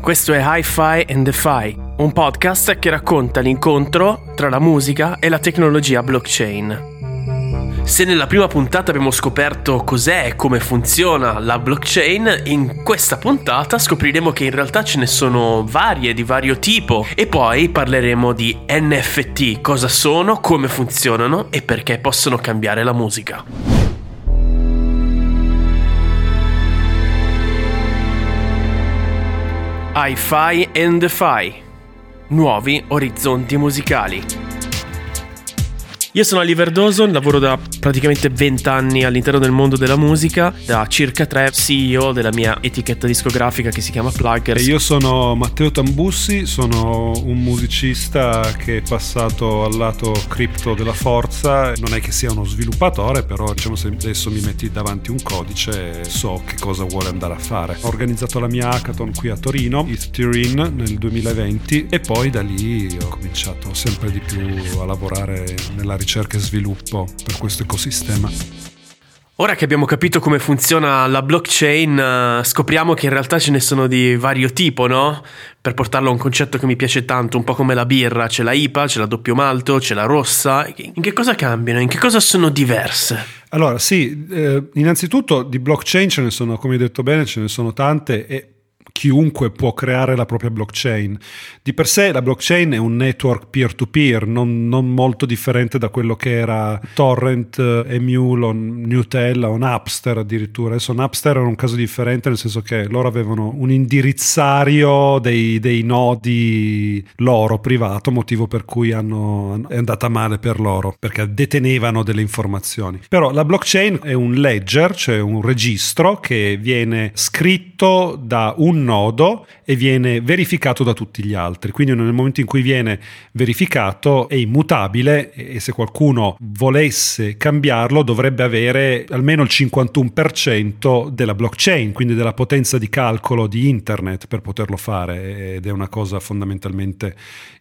Questo è Hi-Fi and DeFi, un podcast che racconta l'incontro tra la musica e la tecnologia blockchain. Se nella prima puntata abbiamo scoperto cos'è e come funziona la blockchain, in questa puntata scopriremo che in realtà ce ne sono varie di vario tipo e poi parleremo di NFT, cosa sono, come funzionano e perché possono cambiare la musica. Hi-Fi and Fi. Nuovi orizzonti musicali. Io sono Oliver Dawson, lavoro da praticamente 20 anni all'interno del mondo della musica, da circa 3 CEO della mia etichetta discografica che si chiama Pluggers. Io sono Matteo Tambussi, sono un musicista che è passato al lato cripto della forza, non è che sia uno sviluppatore, però diciamo se adesso mi metti davanti un codice so che cosa vuole andare a fare. Ho organizzato la mia hackathon qui a Torino, Ethereum nel 2020 e poi da lì ho cominciato sempre di più a lavorare nella ricerca e sviluppo per questo ecosistema. Ora che abbiamo capito come funziona la blockchain, uh, scopriamo che in realtà ce ne sono di vario tipo, no? Per portarlo a un concetto che mi piace tanto, un po' come la birra, c'è la IPA, c'è la doppio malto, c'è la rossa. In che cosa cambiano? In che cosa sono diverse? Allora, sì, eh, innanzitutto di blockchain ce ne sono, come hai detto bene, ce ne sono tante e chiunque può creare la propria blockchain. Di per sé la blockchain è un network peer-to-peer, non, non molto differente da quello che era Torrent, Emule, o Nutella o Napster addirittura. Adesso Napster era un caso differente nel senso che loro avevano un indirizzario dei, dei nodi loro privato, motivo per cui hanno, è andata male per loro, perché detenevano delle informazioni. Però la blockchain è un ledger, cioè un registro che viene scritto da un nodo e viene verificato da tutti gli altri. Quindi nel momento in cui viene verificato è immutabile e se qualcuno volesse cambiarlo dovrebbe avere almeno il 51% della blockchain, quindi della potenza di calcolo di internet per poterlo fare ed è una cosa fondamentalmente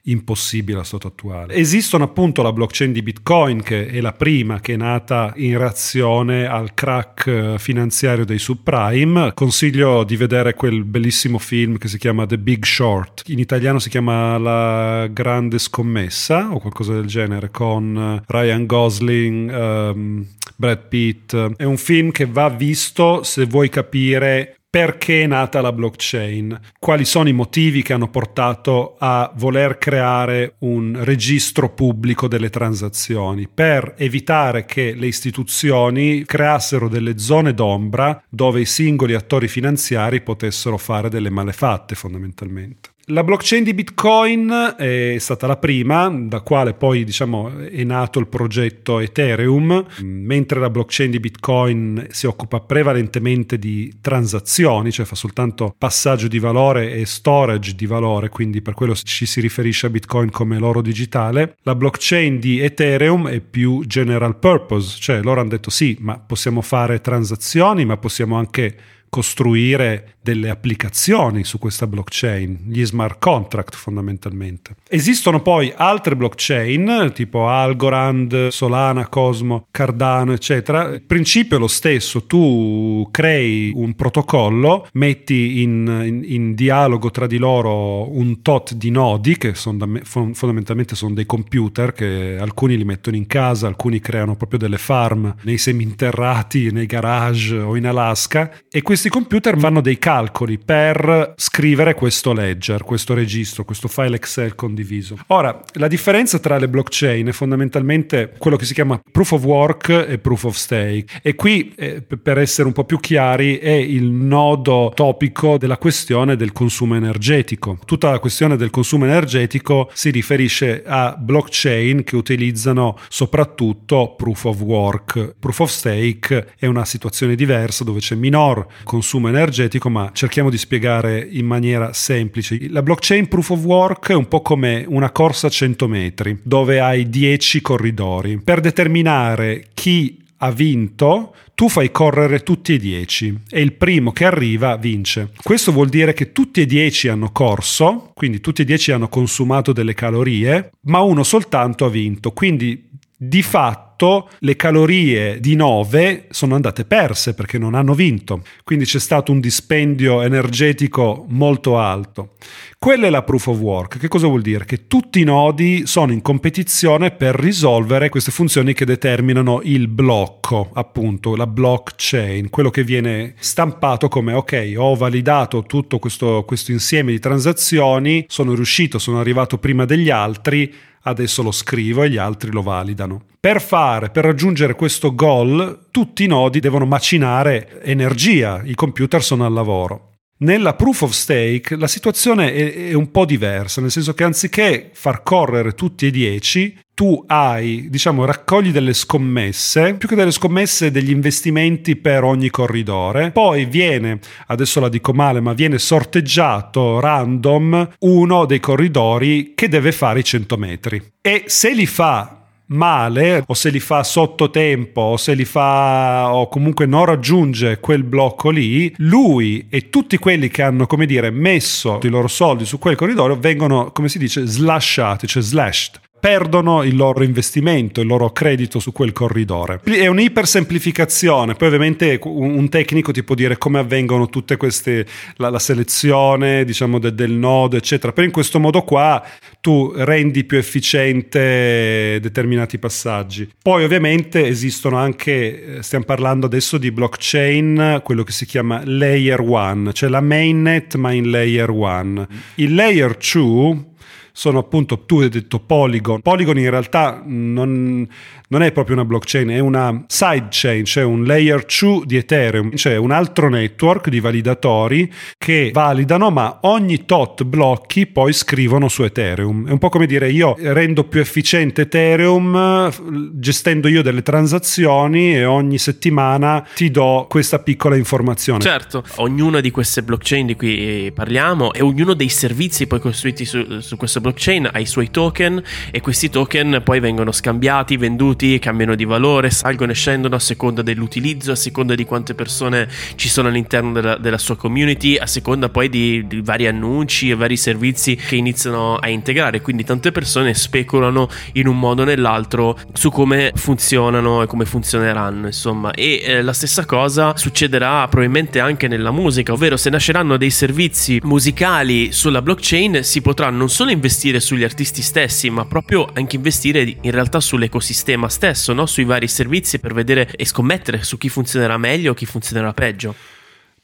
impossibile a stato attuale. Esistono appunto la blockchain di Bitcoin che è la prima che è nata in reazione al crack eh, finanziario dei subprime. Consiglio di vedere quel bellissimo film che si chiama The Big Short. In italiano si chiama La grande scommessa o qualcosa del genere con eh, Ryan Gosling, um, Brad Pitt. È un film che va visto se vuoi capire perché è nata la blockchain, quali sono i motivi che hanno portato a voler creare un registro pubblico delle transazioni, per evitare che le istituzioni creassero delle zone d'ombra dove i singoli attori finanziari potessero fare delle malefatte fondamentalmente. La blockchain di Bitcoin è stata la prima, da quale poi diciamo, è nato il progetto Ethereum, mentre la blockchain di Bitcoin si occupa prevalentemente di transazioni, cioè fa soltanto passaggio di valore e storage di valore, quindi per quello ci si riferisce a Bitcoin come l'oro digitale. La blockchain di Ethereum è più general purpose, cioè loro hanno detto sì, ma possiamo fare transazioni, ma possiamo anche costruire delle applicazioni su questa blockchain, gli smart contract fondamentalmente. Esistono poi altre blockchain tipo Algorand, Solana, Cosmo, Cardano, eccetera. Il principio è lo stesso, tu crei un protocollo, metti in, in, in dialogo tra di loro un tot di nodi che sono da, fondamentalmente sono dei computer che alcuni li mettono in casa, alcuni creano proprio delle farm nei seminterrati, nei garage o in Alaska e questi computer fanno dei calcoli per scrivere questo ledger, questo registro, questo file Excel condiviso. Ora, la differenza tra le blockchain è fondamentalmente quello che si chiama proof of work e proof of stake. E qui, eh, per essere un po' più chiari, è il nodo topico della questione del consumo energetico. Tutta la questione del consumo energetico si riferisce a blockchain che utilizzano soprattutto proof of work. Proof of stake è una situazione diversa dove c'è minor consumo energetico, ma cerchiamo di spiegare in maniera semplice. La blockchain proof of work è un po' come una corsa a 100 metri, dove hai 10 corridori. Per determinare chi ha vinto, tu fai correre tutti e 10 e il primo che arriva vince. Questo vuol dire che tutti e 10 hanno corso, quindi tutti e 10 hanno consumato delle calorie, ma uno soltanto ha vinto. Quindi di fatto fatto le calorie di 9 sono andate perse perché non hanno vinto. Quindi c'è stato un dispendio energetico molto alto. Quella è la proof of work. Che cosa vuol dire? Che tutti i nodi sono in competizione per risolvere queste funzioni che determinano il blocco, appunto, la blockchain, quello che viene stampato come ok, ho validato tutto questo, questo insieme di transazioni, sono riuscito, sono arrivato prima degli altri, adesso lo scrivo e gli altri lo validano. Per fare, per raggiungere questo goal, tutti i nodi devono macinare energia, i computer sono al lavoro. Nella proof of stake la situazione è, è, un po' diversa, nel senso che anziché far correre tutti e dieci, tu hai, diciamo, raccogli delle scommesse, più che delle scommesse, degli investimenti per ogni corridore. Poi viene, adesso la dico male, ma viene sorteggiato random uno dei corridori che deve fare i 100 metri. E se li fa male o se li fa sotto tempo o se li fa o comunque non raggiunge quel blocco lì, lui e tutti quelli che hanno, come dire, messo i loro soldi su quel corridoio vengono, come si dice, slashati, cioè slashed perdono il loro investimento, il loro credito su quel corridore. È un'ipersemplificazione, poi ovviamente un tecnico ti può dire come avvengono tutte queste, la, la selezione diciamo de, del nodo eccetera, però in questo modo qua tu rendi più efficiente determinati passaggi. Poi ovviamente esistono anche, eh, stiamo parlando adesso di blockchain, quello che si chiama layer 1, cioè la mainnet ma in layer 1. Il layer 2 sono appunto, tu hai detto Polygon. Polygon in realtà non, non è proprio una blockchain, è una sidechain, cioè un layer 2 di Ethereum, cioè un altro network di validatori che validano, ma ogni tot blocchi poi scrivono su Ethereum. È un po' come dire io rendo più efficiente Ethereum gestendo io delle transazioni e ogni settimana ti do questa piccola informazione. Certo, ognuna di queste blockchain di cui parliamo e ognuno dei servizi poi costruiti su, su questa blockchain ha i suoi token e questi token poi vengono scambiati, venduti cambiano di valore, salgono e scendono a seconda dell'utilizzo, a seconda di quante persone ci sono all'interno della, della sua community, a seconda poi di, di, vari annunci e vari servizi che iniziano a integrare. Quindi tante persone speculano in un modo o nell'altro su come funzionano e come funzioneranno, insomma. E eh, la stessa cosa succederà probabilmente anche nella musica, ovvero se nasceranno dei servizi musicali sulla blockchain si potrà non solo investire sugli artisti stessi, ma proprio anche investire in realtà sull'ecosistema stesso, no? sui vari servizi per vedere e scommettere su chi funzionerà meglio o chi funzionerà peggio.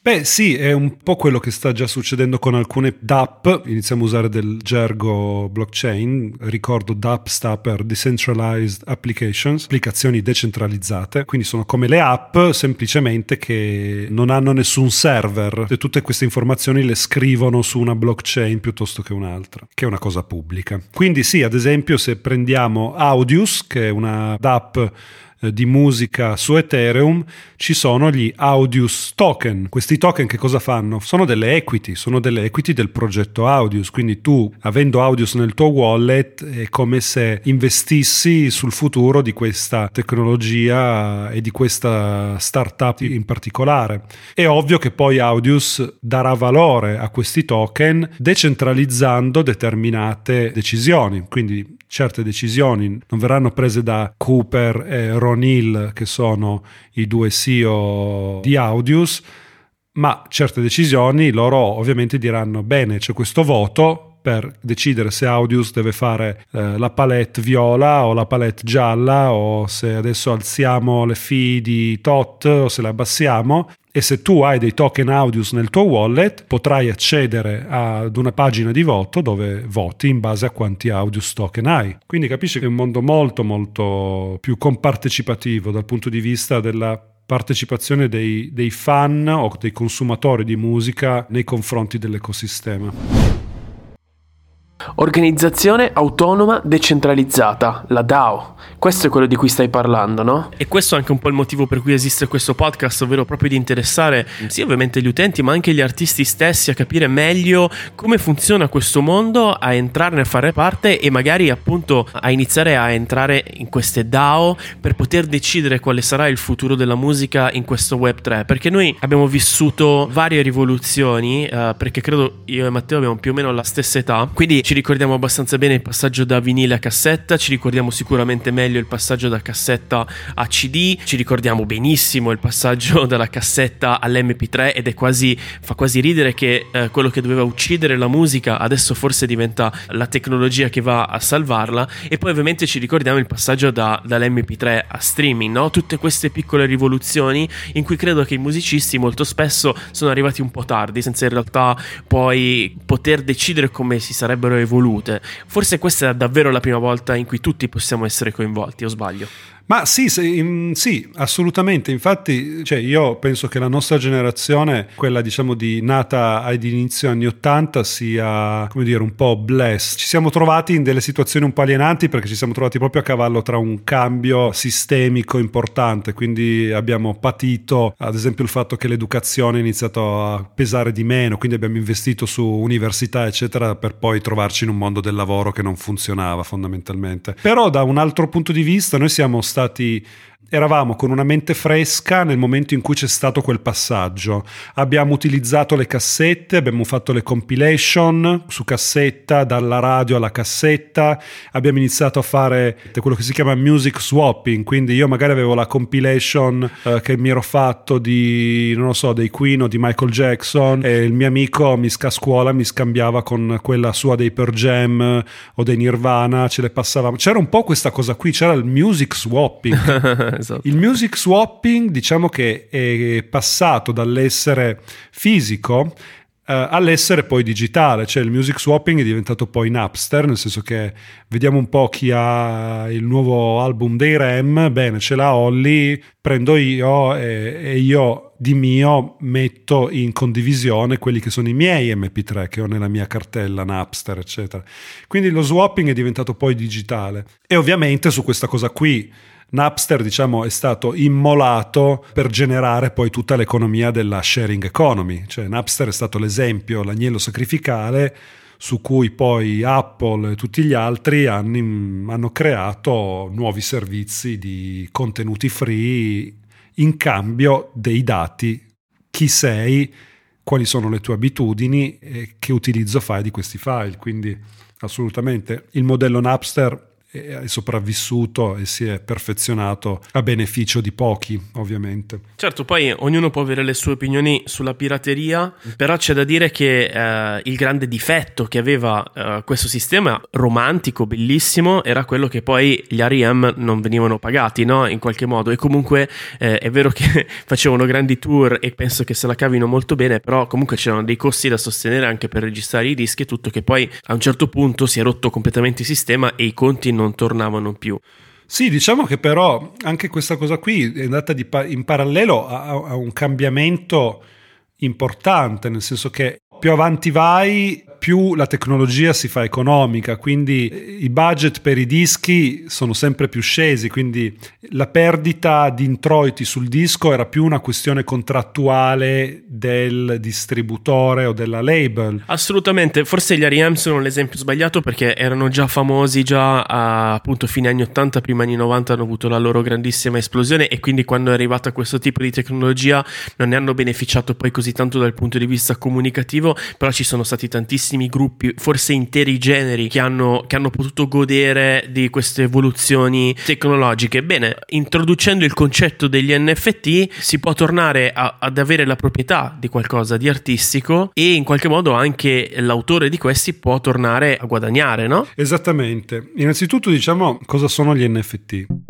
Beh sì, è un po' quello che sta già succedendo con alcune DApp, iniziamo a usare del gergo blockchain, ricordo DApp sta per Decentralized Applications, applicazioni decentralizzate, quindi sono come le app semplicemente che non hanno nessun server. E tutte queste informazioni le scrivono su una blockchain piuttosto che un'altra, che è una cosa pubblica. Quindi sì, ad esempio se prendiamo Audius, che è una DApp eh, di musica su Ethereum ci sono gli Audius token. Questi token che cosa fanno? Sono delle equity, sono delle equity del progetto Audius, quindi tu avendo Audius nel tuo wallet è come se investissi sul futuro di questa tecnologia e di questa startup in particolare. È ovvio che poi Audius darà valore a questi token decentralizzando determinate decisioni, quindi certe decisioni non verranno prese da Cooper e Ron Hill, che sono i due CEO di Audius, ma certe decisioni loro ovviamente diranno bene, c'è questo voto per decidere se Audius deve fare eh, la palette viola o la palette gialla o se adesso alziamo le fee di tot o se le abbassiamo e se tu hai dei token Audius nel tuo wallet potrai accedere ad una pagina di voto dove voti in base a quanti Audius token hai. Quindi capisci che è un mondo molto molto più compartecipativo dal punto di vista della partecipazione dei, dei fan o dei consumatori di musica nei confronti dell'ecosistema. Organizzazione autonoma decentralizzata, la DAO. Questo è quello di cui stai parlando, no? E questo è anche un po' il motivo per cui esiste questo podcast, ovvero proprio di interessare sì ovviamente gli utenti, ma anche gli artisti stessi a capire meglio come funziona questo mondo, a entrarne a fare parte e magari appunto a iniziare a entrare in queste DAO per poter decidere quale sarà il futuro della musica in questo Web 3. Perché noi abbiamo vissuto varie rivoluzioni, eh, perché credo io e Matteo abbiamo più o meno la stessa età, quindi ci ricordiamo abbastanza bene il passaggio da vinile a cassetta, ci ricordiamo sicuramente meglio il passaggio da cassetta a CD, ci ricordiamo benissimo il passaggio dalla cassetta all'MP3 ed è quasi, fa quasi ridere che eh, quello che doveva uccidere la musica adesso forse diventa la tecnologia che va a salvarla e poi ovviamente ci ricordiamo il passaggio da, dall'MP3 a streaming, no? tutte queste piccole rivoluzioni in cui credo che i musicisti molto spesso sono arrivati un po' tardi senza in realtà poi poter decidere come si sarebbero evolute. Forse questa è davvero la prima volta in cui tutti possiamo essere coinvolti, o sbaglio? Ma sì, sì, sì, assolutamente. Infatti, cioè, io penso che la nostra generazione, quella diciamo di nata ad inizio anni 80, sia come dire un po' blessed. Ci siamo trovati in delle situazioni un po' alienanti perché ci siamo trovati proprio a cavallo tra un cambio sistemico importante. Quindi abbiamo patito, ad esempio, il fatto che l'educazione ha iniziato a pesare di meno, quindi abbiamo investito su università, eccetera, per poi trovarci in un mondo del lavoro che non funzionava fondamentalmente. Però, da un altro punto di vista, noi siamo stati stati eravamo con una mente fresca nel momento in cui c'è stato quel passaggio. Abbiamo utilizzato le cassette, abbiamo fatto le compilation su cassetta, dalla radio alla cassetta, abbiamo iniziato a fare quello che si chiama music swapping, quindi io magari avevo la compilation eh, che mi ero fatto di, non lo so, dei Queen o di Michael Jackson e il mio amico mi a scuola mi scambiava con quella sua dei Per Jam o dei Nirvana, ce le passavamo. C'era un po' questa cosa qui, c'era il music swapping. esatto. Il music swapping diciamo che è passato dall'essere fisico Uh, all'essere poi digitale, cioè il music swapping è diventato poi Napster, nel senso che vediamo un po' chi ha il nuovo album dei Rem, bene ce l'ha Holly, prendo io e, e, io di mio metto in condivisione quelli che sono i miei MP3 che ho nella mia cartella Napster, eccetera. Quindi lo swapping è diventato poi digitale e ovviamente su questa cosa qui Napster diciamo, è stato immolato per generare poi tutta l'economia della sharing economy, cioè Napster è stato l'esempio, l'agnello sacrificale su cui poi Apple e tutti gli altri hanno, hanno creato nuovi servizi di contenuti free in cambio dei dati, chi sei, quali sono le tue abitudini e che utilizzo fai di questi file. Quindi assolutamente il modello Napster è sopravvissuto e si è perfezionato a beneficio di pochi, ovviamente. Certo, poi ognuno può avere le sue opinioni sulla pirateria, però c'è da dire che eh, il grande difetto che aveva eh, questo sistema romantico, bellissimo, era quello che poi gli REM non venivano pagati, no? In qualche modo. E comunque eh, è vero che facevano grandi tour e penso che se la cavino molto bene, però comunque c'erano dei costi da sostenere anche per registrare i dischi e tutto che poi a un certo punto si è rotto completamente il sistema e i conti non tornavano più. Sì, diciamo che però anche questa cosa qui è andata pa- in parallelo a, a un cambiamento importante, nel senso che più avanti vai, più la tecnologia si fa economica, quindi i budget per i dischi sono sempre più scesi, quindi la perdita di introiti sul disco era più una questione contrattuale del distributore o della label. Assolutamente, forse gli R.E.M. sono l'esempio sbagliato perché erano già famosi già a appunto fine anni 80, prima anni 90 hanno avuto la loro grandissima esplosione e quindi quando è arrivata questo tipo di tecnologia non ne hanno beneficiato poi così tanto dal punto di vista comunicativo, però ci sono stati tantissimi tantissimi gruppi, forse interi generi, che hanno, che hanno potuto godere di queste evoluzioni tecnologiche. Bene, introducendo il concetto degli NFT si può tornare a, ad avere la proprietà di qualcosa di artistico e in qualche modo anche l'autore di questi può tornare a guadagnare, no? Esattamente. Innanzitutto diciamo cosa sono gli NFT.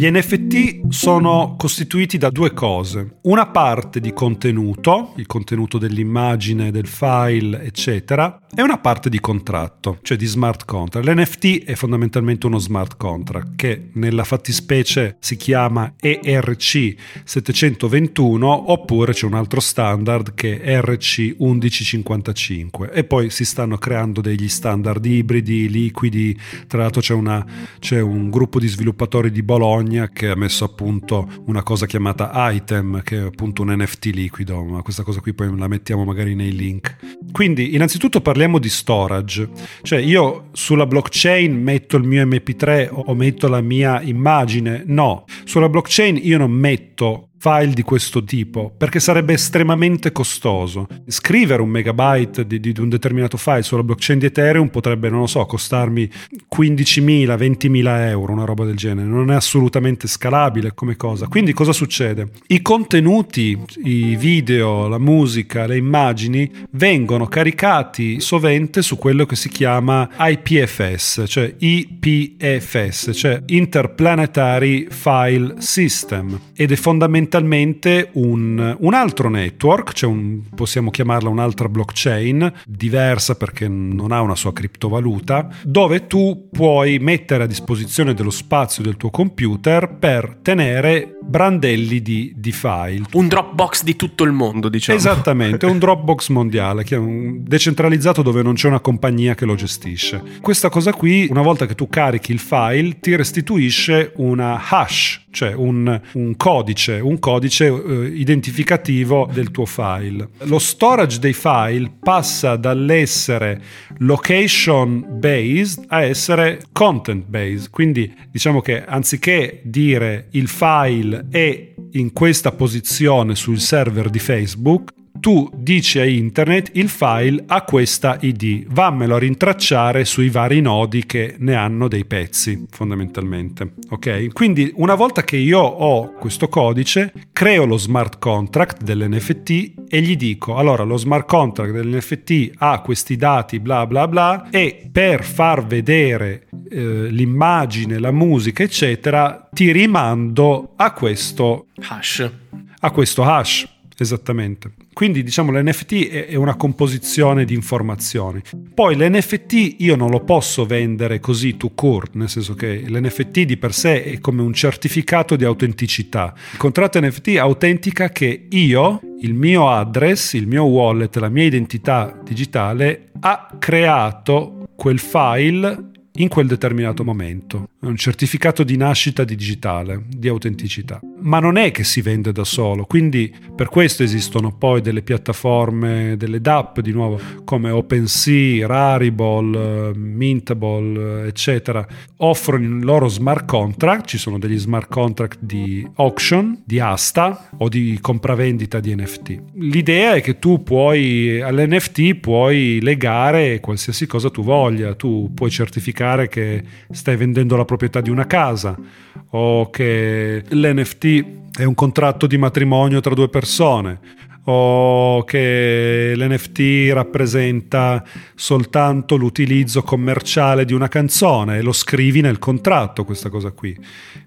Gli NFT sono costituiti da due cose, una parte di contenuto, il contenuto dell'immagine, del file, eccetera, e una parte di contratto, cioè di smart contract. L'NFT è fondamentalmente uno smart contract che nella fattispecie si chiama ERC 721 oppure c'è un altro standard che è RC 1155 e poi si stanno creando degli standard ibridi, liquidi, tra l'altro c'è, una, c'è un gruppo di sviluppatori di Bologna Bologna che ha messo a punto una cosa chiamata Item, che è appunto un NFT liquido, ma questa cosa qui poi la mettiamo magari nei link. Quindi, innanzitutto parliamo di storage, cioè io sulla blockchain metto il mio MP3 o metto la mia immagine? No, sulla blockchain io non metto file di questo tipo, perché sarebbe estremamente costoso. Scrivere un megabyte di, di, un determinato file sulla blockchain di Ethereum potrebbe, non lo so, costarmi 15.000, 20.000 euro, una roba del genere. Non è assolutamente scalabile come cosa. Quindi cosa succede? I contenuti, i video, la musica, le immagini vengono caricati sovente su quello che si chiama IPFS, cioè IPFS, cioè Interplanetary File System, ed è fondamentale fondamentalmente un, un altro network, cioè un, possiamo chiamarla un'altra blockchain, diversa perché non ha una sua criptovaluta, dove tu puoi mettere a disposizione dello spazio del tuo computer per tenere brandelli di, di file. Un Dropbox di tutto il mondo, diciamo. Esattamente, un Dropbox mondiale, che è decentralizzato dove non c'è una compagnia che lo gestisce. Questa cosa qui, una volta che tu carichi il file, ti restituisce una hash, cioè un, un codice, un codice eh, identificativo del tuo file. Lo storage dei file passa dall'essere location based a essere content based, quindi diciamo che anziché dire il file è in questa posizione sul server di Facebook, tu dici a internet il file ha questa id, vammelo a rintracciare sui vari nodi che ne hanno dei pezzi fondamentalmente. Ok? Quindi una volta che io ho questo codice, creo lo smart contract dell'NFT e gli dico allora lo smart contract dell'NFT ha questi dati bla bla bla e per far vedere eh, l'immagine, la musica eccetera ti rimando a questo hash. A questo hash, esattamente. Quindi diciamo l'NFT è una composizione di informazioni. Poi l'NFT io non lo posso vendere così to court, nel senso che l'NFT di per sé è come un certificato di autenticità. Il contratto NFT autentica che io, il mio address, il mio wallet, la mia identità digitale ha creato quel file in quel determinato momento. È un certificato di nascita digitale, di autenticità. Ma non è che si vende da solo, quindi per questo esistono poi delle piattaforme, delle DApp di nuovo, come OpenSea, Rarible, Mintable, eccetera. Offrono il loro smart contract, ci sono degli smart contract di auction, di asta o di compravendita di NFT. L'idea è che tu puoi, all'NFT puoi legare qualsiasi cosa tu voglia, tu puoi certificare che stai vendendo la proprietà di una casa o che l'NFT è un contratto di matrimonio tra due persone o che l'NFT rappresenta soltanto l'utilizzo commerciale di una canzone e lo scrivi nel contratto questa cosa qui.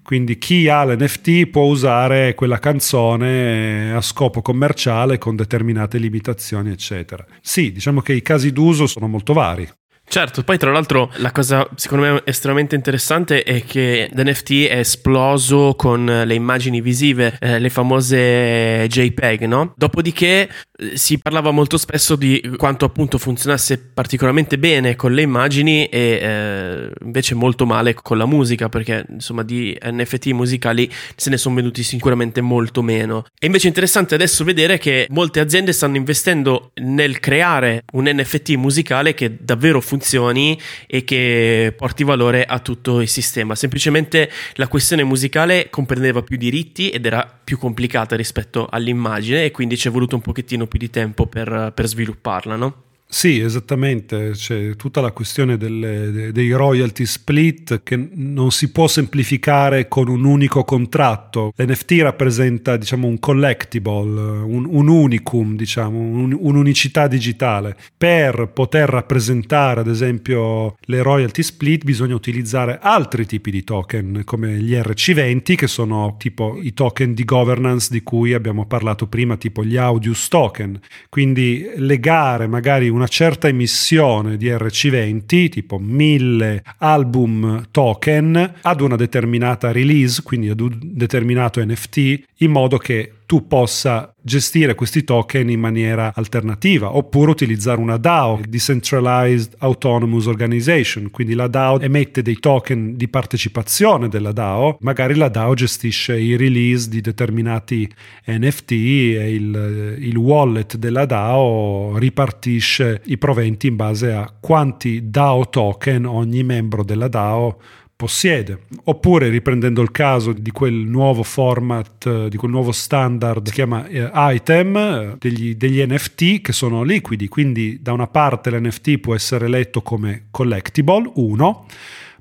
Quindi chi ha l'NFT può usare quella canzone a scopo commerciale con determinate limitazioni, eccetera. Sì, diciamo che i casi d'uso sono molto vari. Certo, poi tra l'altro la cosa secondo me estremamente interessante è che l'NFT è esploso con le immagini visive, eh, le famose JPEG, no? Dopodiché eh, si parlava molto spesso di quanto appunto funzionasse particolarmente bene con le immagini e eh, invece molto male con la musica, perché insomma di NFT musicali se ne sono venuti sicuramente molto meno. E invece è interessante adesso vedere che molte aziende stanno investendo nel creare un NFT musicale che davvero funziona funzioni e che porti valore a tutto il sistema. Semplicemente la questione musicale comprendeva più diritti ed era più complicata rispetto all'immagine e quindi ci è voluto un pochettino più di tempo per, per svilupparla, no? Sì, esattamente, c'è tutta la questione delle, dei royalty split che non si può semplificare con un unico contratto. L'NFT rappresenta diciamo, un collectible, un, un unicum, diciamo, un, un'unicità digitale. Per poter rappresentare ad esempio le royalty split bisogna utilizzare altri tipi di token come gli RC20 che sono tipo i token di governance di cui abbiamo parlato prima, tipo gli Audius token. Quindi legare magari una certa emissione di RC20, tipo 1000 album token, ad una determinata release, quindi ad un determinato NFT, in modo che tu possa gestire questi token in maniera alternativa oppure utilizzare una DAO, Decentralized Autonomous Organization, quindi la DAO emette dei token di partecipazione della DAO, magari la DAO gestisce i release di determinati NFT e il, il wallet della DAO ripartisce i proventi in base a quanti DAO token ogni membro della DAO possiede. Oppure, riprendendo il caso di quel nuovo format, eh, di quel nuovo standard, si chiama eh, item, eh, degli, degli, NFT che sono liquidi, quindi da una parte l'NFT può essere letto come collectible, uno,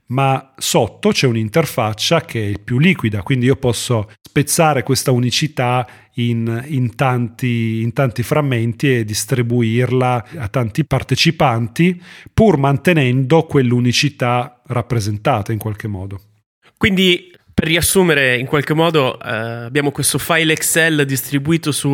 ma sotto c'è un'interfaccia che è più liquida, quindi io posso spezzare questa unicità in, in, tanti, in tanti frammenti e distribuirla a tanti partecipanti, pur mantenendo quell'unicità rappresentata in qualche modo. Quindi per riassumere, in qualche modo eh, abbiamo questo file Excel distribuito su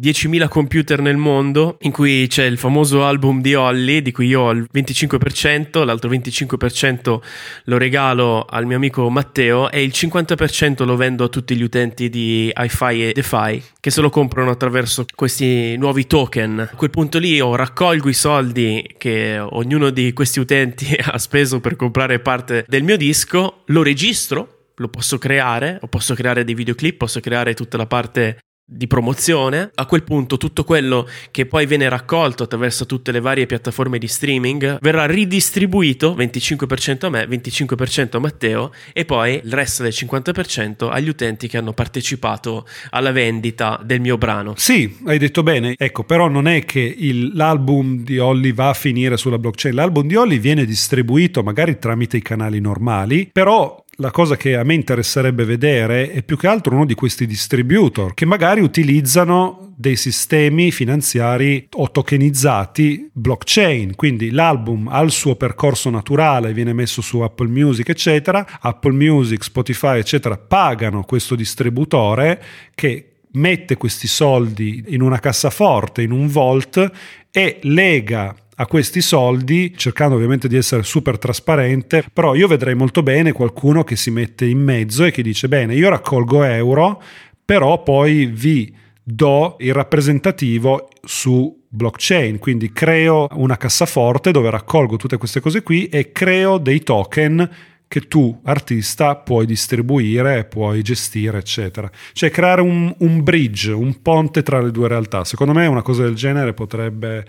10.000 computer nel mondo, in cui c'è il famoso album di Holly, di cui io ho il 25%, l'altro 25% lo regalo al mio amico Matteo e il 50% lo vendo a tutti gli utenti di iFi e DeFi che se lo comprano attraverso questi nuovi token. A quel punto lì io raccolgo i soldi che ognuno di questi utenti ha speso per comprare parte del mio disco, lo registro lo posso creare, o posso creare dei videoclip, posso creare tutta la parte di promozione. A quel punto tutto quello che poi viene raccolto attraverso tutte le varie piattaforme di streaming verrà ridistribuito 25% a me, 25% a Matteo e poi il resto del 50% agli utenti che hanno partecipato alla vendita del mio brano. Sì, hai detto bene. Ecco, però non è che il, l'album di Holly va a finire sulla blockchain. L'album di Holly viene distribuito magari tramite i canali normali, però la cosa che a me interesserebbe vedere è più che altro uno di questi distributor che magari utilizzano dei sistemi finanziari o tokenizzati blockchain, quindi l'album ha il suo percorso naturale, viene messo su Apple Music, eccetera, Apple Music, Spotify, eccetera, pagano questo distributore che mette questi soldi in una cassaforte, in un vault e lega a questi soldi, cercando ovviamente di essere super trasparente, però io vedrei molto bene qualcuno che si mette in mezzo e che dice bene, io raccolgo euro, però poi vi do il rappresentativo su blockchain, quindi creo una cassaforte dove raccolgo tutte queste cose qui e creo dei token che tu, artista, puoi distribuire, puoi gestire, eccetera. Cioè creare un, un bridge, un ponte tra le due realtà. Secondo me una cosa del genere potrebbe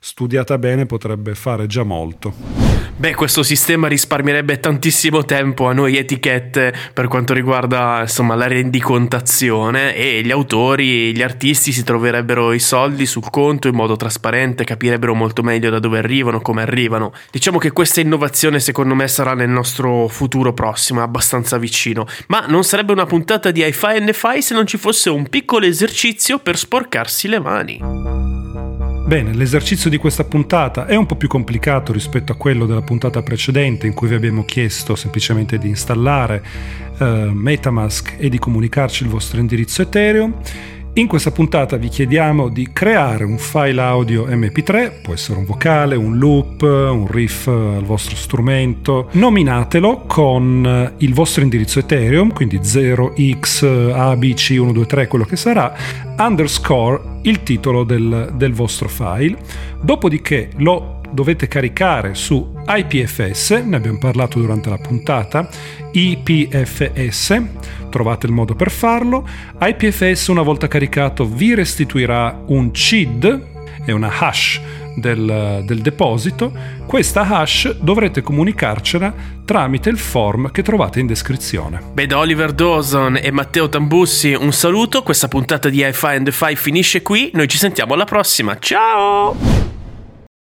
studiata bene potrebbe fare già molto. Beh, questo sistema risparmierebbe tantissimo tempo a noi etichette per quanto riguarda insomma la rendicontazione e gli autori, gli artisti si troverebbero i soldi sul conto in modo trasparente, capirebbero molto meglio da dove arrivano, come arrivano. Diciamo che questa innovazione secondo me sarà nel nostro futuro prossimo, abbastanza vicino, ma non sarebbe una puntata di iFi e NFI se non ci fosse un piccolo esercizio per sporcarsi le mani. Bene, l'esercizio di questa puntata è un po' più complicato rispetto a quello della puntata precedente in cui vi abbiamo chiesto semplicemente di installare uh, Metamask e di comunicarci il vostro indirizzo Ethereum. In questa puntata vi chiediamo di creare un file audio MP3, può essere un vocale, un loop, un riff al vostro strumento. Nominatelo con il vostro indirizzo Ethereum, quindi 0xabc123, quello che sarà, underscore il titolo del, del vostro file. Dopodiché lo dovete caricare su IPFS, ne abbiamo parlato durante la puntata, IPFS, trovate il modo per farlo. IPFS una volta caricato vi restituirà un CID, è una hash del, del, deposito, questa hash dovrete comunicarcela tramite il form che trovate in descrizione. Beh, da Oliver Dawson e Matteo Tambussi un saluto, questa puntata di iFi and the Fi finisce qui, noi ci sentiamo alla prossima, ciao!